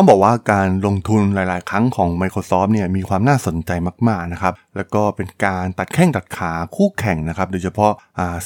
ต้องบอกว่าการลงทุนหลาย ๆ ครั้งของ Microsoft เนี่ยมีความน่าสนใจมาก ๆ นะครับ แล้วก็เป็นการตัดแข้งตัดขาคู่แข่งนะครับ โดยเฉพาะ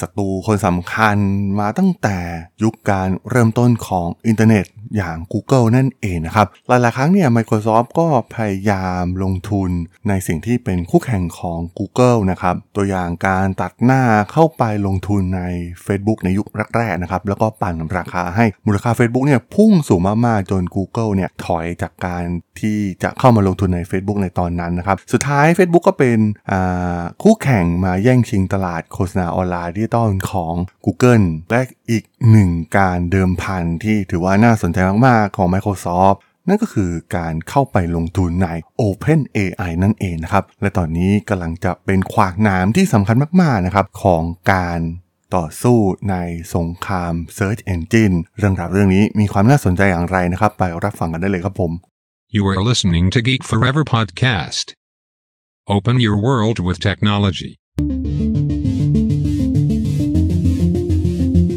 ศัตรูคนสำคัญมาตั้งแต่ยุคการเริ่มต้นของอินเทอร์เน็ตอย่าง Google นั่นเองนะครับ หลายๆ ครั้งเนี่ย Microsoft ก็พยายามลงทุนในสิ่งที่เป็นคู่แข่งของ Google นะครับ ตัวอย่างการตัดหน้าเข้าไปลงทุนใน Facebook ในยุคแรกๆนะครับ แล้วก็ปั่นราคาให้มูลค่า Facebook เนี่ยพุ่งสูงมากๆ จน Google เนี่ยถอยจากการที่จะเข้ามาลงทุนใน Facebook ในตอนนั้นนะครับ สุดท้าย Facebook ก็เป็นคู่แข่งมาแย่งชิงตลาดโฆษณาออนไลน์ดิจิตอลของ Google และอีกหนึ่งการเดิมพันที่ถือว่าน่าสนใจมาก ๆ ของ Microsoft นั่นก็คือการเข้าไปลงทุนใน Open AI นั่นเองนะครับ และตอนนี้กำลังจะเป็นขวากหนามที่สำคัญมาก ๆ นะครับ ของการต่อสู้ในสงคราม Search Engine เรื่องราวเรื่องนี้มีความน่าสนใจอย่างไรนะครับ ไปรับฟังกันได้เลยครับผม You are listening to Geek Forever podcast. Open your world with technology.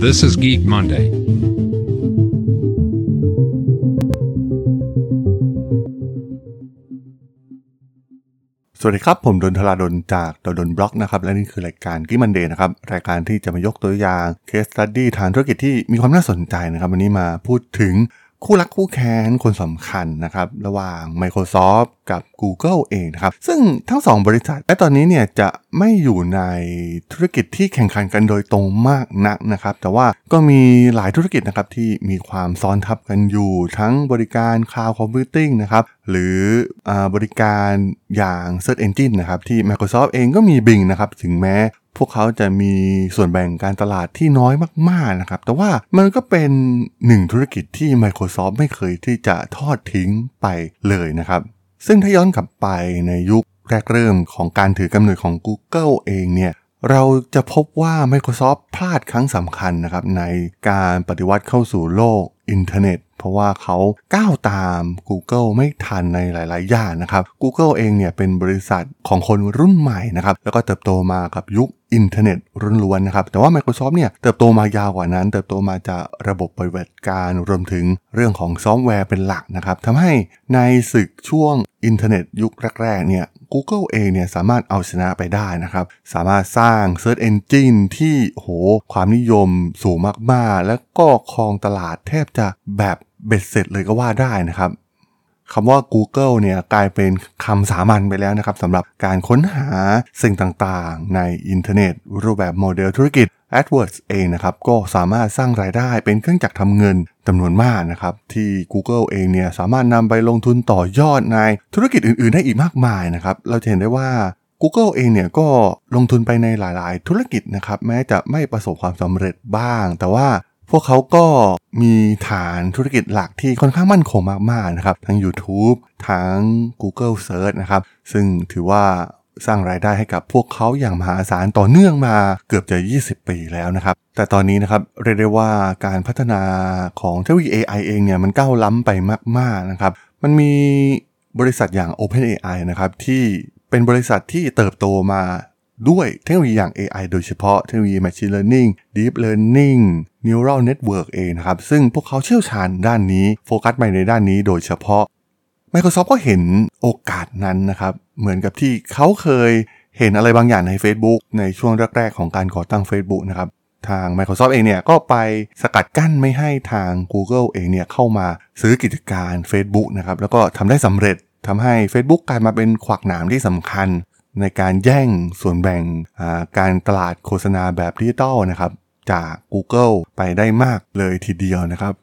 This is Geek Monday. สวัสดีครับ ผมด.ดล ธราดล จาก ด.ดล็อกนะครับ และนี่คือรายการ Geek Monday นะครับ รายการที่จะมายกตัวอย่าง case study ทางธุรกิจที่มีความน่าสนใจนะครับ วันนี้มาพูดถึง คู่รักคู่แค้นคนสำคัญนะครับระหว่าง Microsoft กับ Google เองนะครับ ซึ่งทั้งสองบริษัทแม้ตอนนี้เนี่ยจะไม่อยู่ในธุรกิจที่แข่งขันกันโดยตรงมากนักนะครับ แต่ว่าก็มีหลายธุรกิจนะครับที่มีความซ้อนทับกันอยู่ ทั้งบริการ Cloud Computing นะครับหรืออบริการอย่าง Search Engine นะครับที่ Microsoft เองก็มี Bing นะครับถึงแม้ พวกเขาจะมีส่วนแบ่งการตลาดที่น้อยมากๆนะครับ แต่ว่ามันก็เป็นหนึ่งธุรกิจที่ Microsoft ไม่เคยที่จะทอดทิ้งไปเลยนะครับ ซึ่งถ้าย้อนกลับไปในยุคแรกเริ่มของการถือกำเนิดของ Google เองเนี่ยเราจะพบว่า Microsoft พลาดครั้งสำคัญนะครับในการปฏิวัติเข้าสู่โลกอินเทอร์เน็ต เพราะว่าเขาก้าวตาม Google ไม่ทันในหลาย ๆ อย่างนะครับ Google เองเนี่ยเป็นบริษัทของคนรุ่นใหม่นะครับ แล้วก็เติบโตมากับยุคอินเทอร์เน็ตล้วนๆนะครับ แต่ว่า Microsoft เนี่ยเติบโตมายาวกว่านั้น เติบโตมาจากระบบปฏิบัติการรวมถึงเรื่องของซอฟต์แวร์เป็นหลักนะครับทำให้ในศึกช่วงอินเทอร์เน็ตยุคแรกๆเนี่ย Google เองเนี่ยสามารถเอาชนะไปได้นะครับ สามารถสร้าง Search Engine ที่โหความนิยมสูงมากๆ แล้วก็ครองตลาดแทบจะแบบเบ็ดเสร็จเลยก็ว่าได้นะครับ คำว่า Google เนี่ยกลายเป็นคำสามัญไปแล้วนะครับสำหรับการค้นหาสิ่งต่างๆ ในอินเทอร์เน็ต รูปแบบโมเดลธุรกิจ AdWords เองนะครับก็สามารถสร้างรายได้เป็นเครื่องจักรทำเงินจำนวนมากนะครับที่ Google เองเนี่ยสามารถนำไปลงทุนต่อยอดในธุรกิจอื่นๆ ได้อีกมากมายนะครับเราจะเห็นได้ว่า Google เองเนี่ยก็ลงทุนไปในหลายๆ ธุรกิจนะครับแม้จะไม่ประสบความสำเร็จบ้าง แต่ว่า พวกเขาก็มีฐานธุรกิจหลักที่ค่อนข้างมั่นคงมากๆนะครับทั้ง YouTube ทั้ง Google Search นะครับ ซึ่งถือว่าสร้างรายได้ให้กับพวกเขาอย่างมหาศาลต่อเนื่องมาเกือบจะ 20 ปีแล้วนะครับ แต่ตอนนี้นะครับเรียกได้ว่าการพัฒนาของเทคโนโลยี AI เองเนี่ยมันก้าวล้ำไปมากๆนะครับ มันมีบริษัทอย่าง OpenAI นะครับที่เป็นบริษัทที่เติบโตมาด้วยเทคโนโลยีอย่าง AI โดยเฉพาะเทคโนโลยี Machine Learning Deep Learning Neural Network เองนะครับ ซึ่งพวกเขาเชี่ยวชาญด้านนี้โฟกัสไปในด้านนี้โดยเฉพาะ Microsoft ก็เห็นโอกาสนั้นนะครับ เหมือนกับที่เขาเคยเห็นอะไรบางอย่างใน Facebook ในช่วงแรก ๆ ของการก่อตั้ง Facebook นะครับ ทาง Microsoft เองเนี่ยก็ไปสกัดกั้นไม่ให้ทาง Google เองเนี่ยเข้ามาซื้อกิจการ Facebook นะครับ แล้วก็ทำได้สำเร็จทำให้ Facebook กลายมาเป็นขวากหนามที่สำคัญ ในการแย่งส่วนแบ่งการตลาดโฆษณาแบบดิจิตอลนะครับ จาก Google ไปได้มากเลยทีเดียวนะครับ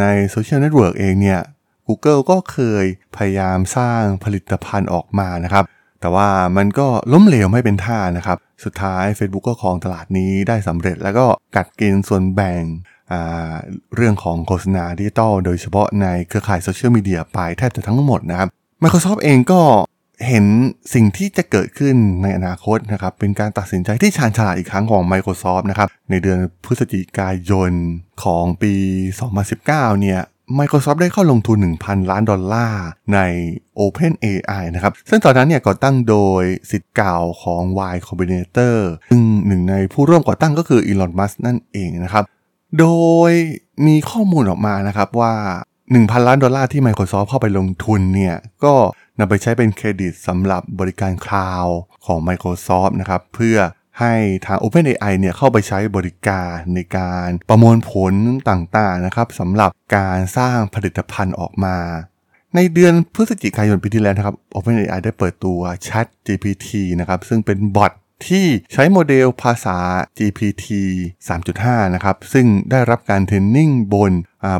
ในโซเชียลเน็ตเวิร์กเองเนี่ย Google ก็เคยพยายามสร้างผลิตภัณฑ์ออกมานะครับ แต่ว่ามันก็ล้มเหลวไม่เป็นท่านะครับ สุดท้าย Facebook ก็ครองตลาดนี้ได้สำเร็จแล้วก็กัดกินส่วนแบ่งเรื่องของโฆษณาดิจิตอลโดยเฉพาะในเครือข่ายโซเชียลมีเดียไปแทบจะทั้งหมดนะครับ Microsoft เองก็ เห็นสิ่งที่จะเกิดขึ้นในอนาคตนะครับ เป็นการตัดสินใจที่ชาญฉลาดอีกครั้งของ Microsoft นะครับ ในเดือนพฤศจิกายนของปี 2019 เนี่ย Microsoft ได้เข้าลงทุน 1,000 ล้านดอลลาร์ใน OpenAI นะครับ ซึ่งตอนนั้นเนี่ยก่อตั้งโดยสิทธิ์เก่าของ Y Combinator ซึ่งหนึ่งในผู้ร่วมก่อตั้งก็คือ Elon Musk นั่นเองนะครับ โดยมีข้อมูลออกมานะครับว่า 1,000 ล้านดอลลาร์ที่ Microsoft เข้าไปลงทุนเนี่ย ก็นำไปใช้เป็นเครดิตสำหรับบริการคลาวของ Microsoft นะครับ เพื่อให้ทาง OpenAI เนี่ยเข้าไปใช้บริการในการประมวลผลต่างๆนะครับสำหรับการสร้างผลิตภัณฑ์ออกมา ในเดือนพฤศจิกายนปีที่แล้วนะครับ OpenAI ได้เปิดตัว Chat GPT นะครับซึ่งเป็นบอท ที่ใช้โมเดลภาษา GPT 3.5 นะครับ ซึ่งได้รับการเทรนนิ่งบน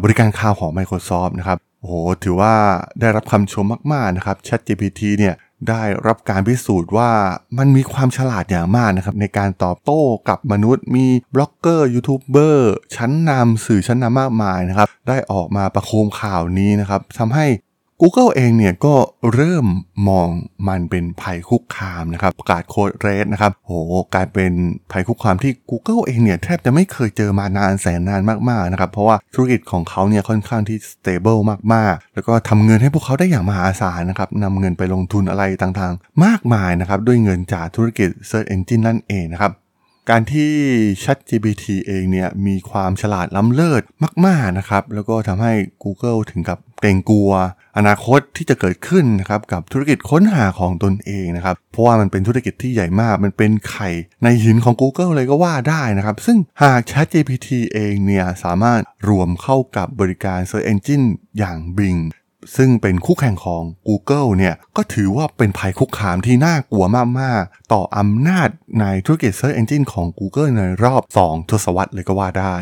บริการคลาวของ Microsoft นะครับโอ้โหถือว่าได้รับคำชมมาก ๆ นะครับ ChatGPT เนี่ยได้รับการพิสูจน์ว่ามันมีความฉลาดอย่างมากนะครับ ในการตอบโต้กับมนุษย์ มีบล็อกเกอร์ยูทูบเบอร์ชั้นนำสื่อชั้นนำมากมายนะครับ ได้ออกมาประโคมข่าวนี้นะครับทำให้ Google เองเนี่ยก็เริ่มมองมันเป็นภัยคุกคามนะครับประกาศ Code Red นะครับโหกลายเป็นภัยคุกคามที่ Google เองเนี่ยแทบจะไม่เคยเจอมานานแสนนานมากๆนะครับเพราะว่าธุรกิจของเขาเนี่ยค่อนข้างที่ stable มากๆ แล้วก็ทำเงินให้พวกเขาได้อย่างมหาศาลนะครับนำเงินไปลงทุนอะไรต่างๆ มากมายนะครับด้วยเงินจากธุรกิจ Search Engine นั่นเองนะครับ การที่ ChatGPT เองเนี่ยมีความฉลาดล้ำเลิศมากๆนะครับ แล้วก็ทำให้ Google ถึงกับเกรงกลัว อนาคตที่จะเกิดขึ้นนะครับกับธุรกิจค้นหาของตนเองนะครับ เพราะว่ามันเป็นธุรกิจที่ใหญ่มาก มันเป็นไข่ในหินของ Google เลยก็ว่าได้นะครับ ซึ่งหาก ChatGPT เองเนี่ยสามารถรวมเข้ากับบริการ Search Engine อย่าง Bing ซึ่งเป็นคู่แข่งของ Google เนี่ยก็ถือว่าเป็นภัยคุกคามที่น่ากลัวมาก ๆ ต่ออำนาจในธุรกิจ Search Engine ของ Google ในรอบ 2 ทศวรรษเลยก็ว่าได้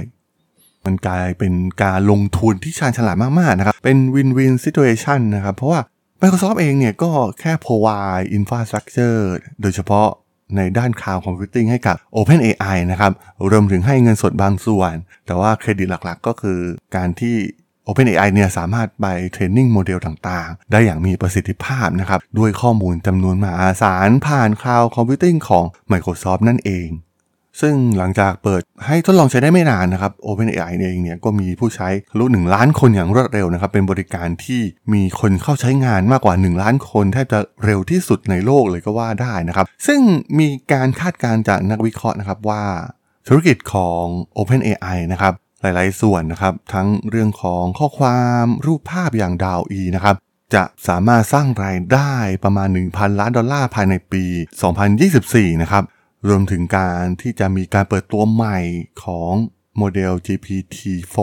มันกลายเป็นการลงทุนที่ชาญฉลาดมาก ๆ นะครับ เป็น win-win situation นะครับ เพราะว่า Microsoft เองเนี่ยก็แค่ provide infrastructure โดยเฉพาะในด้าน cloud computing ให้กับ OpenAI นะครับรวมถึงให้เงินสดบางส่วน แต่ว่าเครดิตหลักๆ ก็คือการที่ OpenAI เนี่ยสามารถไปเทรนนิ่งโมเดลต่างๆ ได้อย่างมีประสิทธิภาพนะครับ ด้วยข้อมูลจำนวนมหาศาลผ่าน Cloud Computing ของ Microsoft นั่นเอง ซึ่งหลังจากเปิดให้ทดลองใช้ได้ไม่นานนะครับ OpenAI เองเนี่ยก็มีผู้ใช้ทะลุ1ล้านคนอย่างรวดเร็วนะครับ เป็นบริการที่มีคนเข้าใช้งานมากกว่า 1 ล้านคนแทบจะเร็วที่สุดในโลกเลยก็ว่าได้นะครับ ซึ่งมีการคาดการณ์จากนักวิเคราะห์นะครับว่าธุรกิจของ OpenAI นะครับ ลายๆ ส่วนนะครับ ทั้งเรื่องของข้อความรูปภาพอย่างดาวอีนะครับจะสามารถสร้างรายได้ประมาณ 1,000 ล้านดอลลาร์ภายในปี 2024 นะครับ รวมถึงการที่จะมีการเปิดตัวใหม่ของโมเดล GPT-4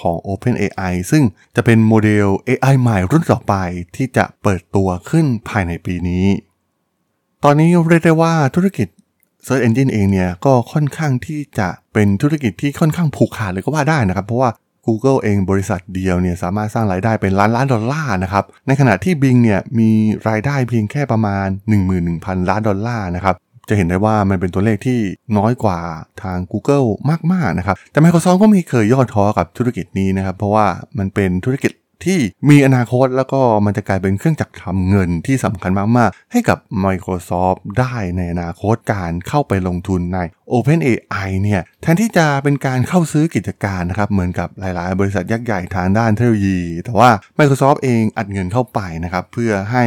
ของ OpenAI ซึ่งจะเป็นโมเดล AI ใหม่รุ่นต่อไปที่จะเปิดตัวขึ้นภายในปีนี้ ตอนนี้เรียกได้ว่าธุรกิจ Search Engine เองเนี่ยก็ค่อนข้างที่จะเป็นธุรกิจที่ค่อนข้างผูกขาดเลยก็ว่าได้นะครับ เพราะว่า Google เองบริษัทเดียวเนี่ยสามารถสร้างรายได้เป็นล้านล้านดอลลาร์นะครับ ในขณะที่ Bing เนี่ยมีรายได้เพียงแค่ประมาณ 11,000 ล้านดอลลาร์นะครับจะเห็นได้ว่ามันเป็นตัวเลขที่น้อยกว่าทาง Google มาก ๆ นะครับ แต่ Microsoft ก็ไม่เคยย่อท้อกับธุรกิจนี้นะครับ เพราะว่ามันเป็นธุรกิจ ที่มีอนาคตแล้วก็มันจะกลายเป็นเครื่องจักรทำเงินที่สำคัญมาก ๆ ให้กับ Microsoft ได้ในอนาคตการเข้าไปลงทุนใน OpenAI เนี่ยแทนที่จะเป็นการเข้าซื้อกิจการนะครับ เหมือนกับหลาย ๆ บริษัทยักษ์ใหญ่ทางด้านเทคโนโลยี แต่ว่า Microsoft เองอัดเงินเข้าไปนะครับ เพื่อให้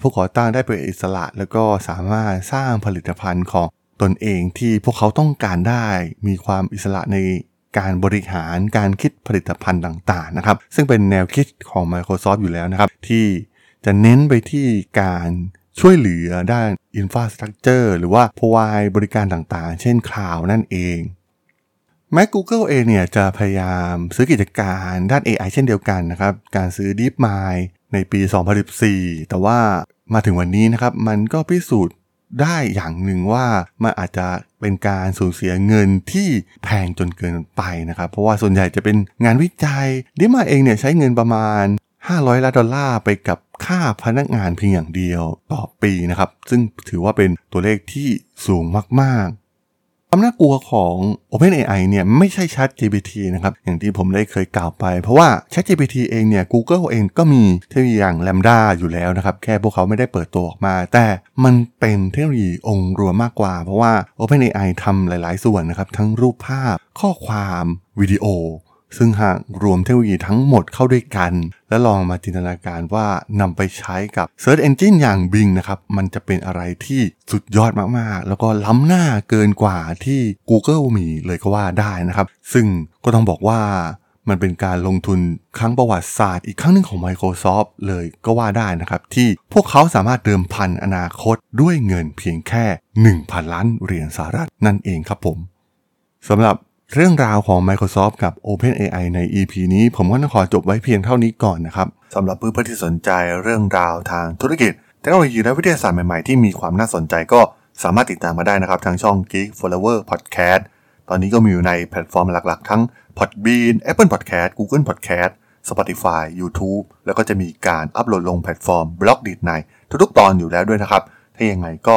ผู้ก่อตั้งได้เป็นอิสระ แล้วก็สามารถสร้างผลิตภัณฑ์ของตนเองที่พวกเขาต้องการได้มีความอิสระใน การบริหารการคิดผลิตภัณฑ์ต่างๆนะครับ ซึ่งเป็นแนวคิดของ Microsoft อยู่แล้วนะครับ ที่จะเน้นไปที่การช่วยเหลือด้าน Infrastructure หรือว่า provide บริการต่างๆ เช่น Cloud นั่นเองแม้ Google เองเนี่ยจะพยายามซื้อกิจการด้าน AI เช่นเดียวกันนะครับ การซื้อ DeepMind ในปี 2014 แต่ว่ามาถึงวันนี้นะครับ มันก็พิสูจน์ ได้อย่างหนึ่งว่ามันอาจจะเป็นการสูญเสียเงินที่แพงจนเกินไปนะครับ เพราะว่าส่วนใหญ่จะเป็นงานวิจัยดิมาเองเนี่ยใช้เงินประมาณ 500ล้านดอลลาร์ไปกับค่าพนักงานเพียงอย่างเดียวต่อปีนะครับ ซึ่งถือว่าเป็นตัวเลขที่สูงมาก ความน่ากลัวของ OpenAI เนี่ยไม่ใช่ Chat GPT นะครับ อย่างที่ผมได้เคยกล่าวไป เพราะว่า Chat GPT เองเนี่ย Google เองก็มีเทคโนโลยีอย่าง Lambda อยู่แล้วนะครับ แค่พวกเขาไม่ได้เปิดตัวออกมา แต่มันเป็นเทคโนโลยีองค์รวมมากกว่า เพราะว่า OpenAI ทำหลาย ๆ ส่วนนะครับ ทั้งรูปภาพข้อความวิดีโอ ซึ่งหากรวมเทคโนโลยีทั้งหมดเข้าด้วยกัน และลองมาจินตนาการว่านำไปใช้กับ Search Engine อย่าง Bing นะครับ มันจะเป็นอะไรที่สุดยอดมากๆ แล้วก็ล้ำหน้าเกินกว่าที่ Google มีเลยก็ว่าได้นะครับ ซึ่งก็ต้องบอกว่ามันเป็นการลงทุนครั้งประวัติศาสตร์อีกครั้งหนึ่งของ Microsoft เลยก็ว่าได้นะครับ ที่พวกเขาสามารถเดิมพันอนาคตด้วยเงินเพียงแค่ 1,000 ล้านเหรียญสหรัฐนั่นเองครับผมสำหรับ เรื่องราวของ Microsoft กับ OpenAI ใน EP นี้ ผมก็ต้องขอจบไว้เพียงเท่านี้ก่อนนะครับสำหรับเพื่อนๆที่สนใจเรื่องราวทางธุรกิจเทคโนโลยีและวิทยาศาสตร์ใหม่ๆ ที่มีความน่าสนใจก็สามารถติดตามมาได้นะครับ ทางช่อง Geek Forever Podcast ตอนนี้ก็มีอยู่ในแพลตฟอร์มหลักๆ ทั้ง Podbean Apple Podcast Google Podcast Spotify YouTube แล้วก็จะมีการอัปโหลดลงแพลตฟอร์ม Blockdit ในทุกๆ ตอนอยู่แล้วด้วยนะครับ ถ้ายังไงก็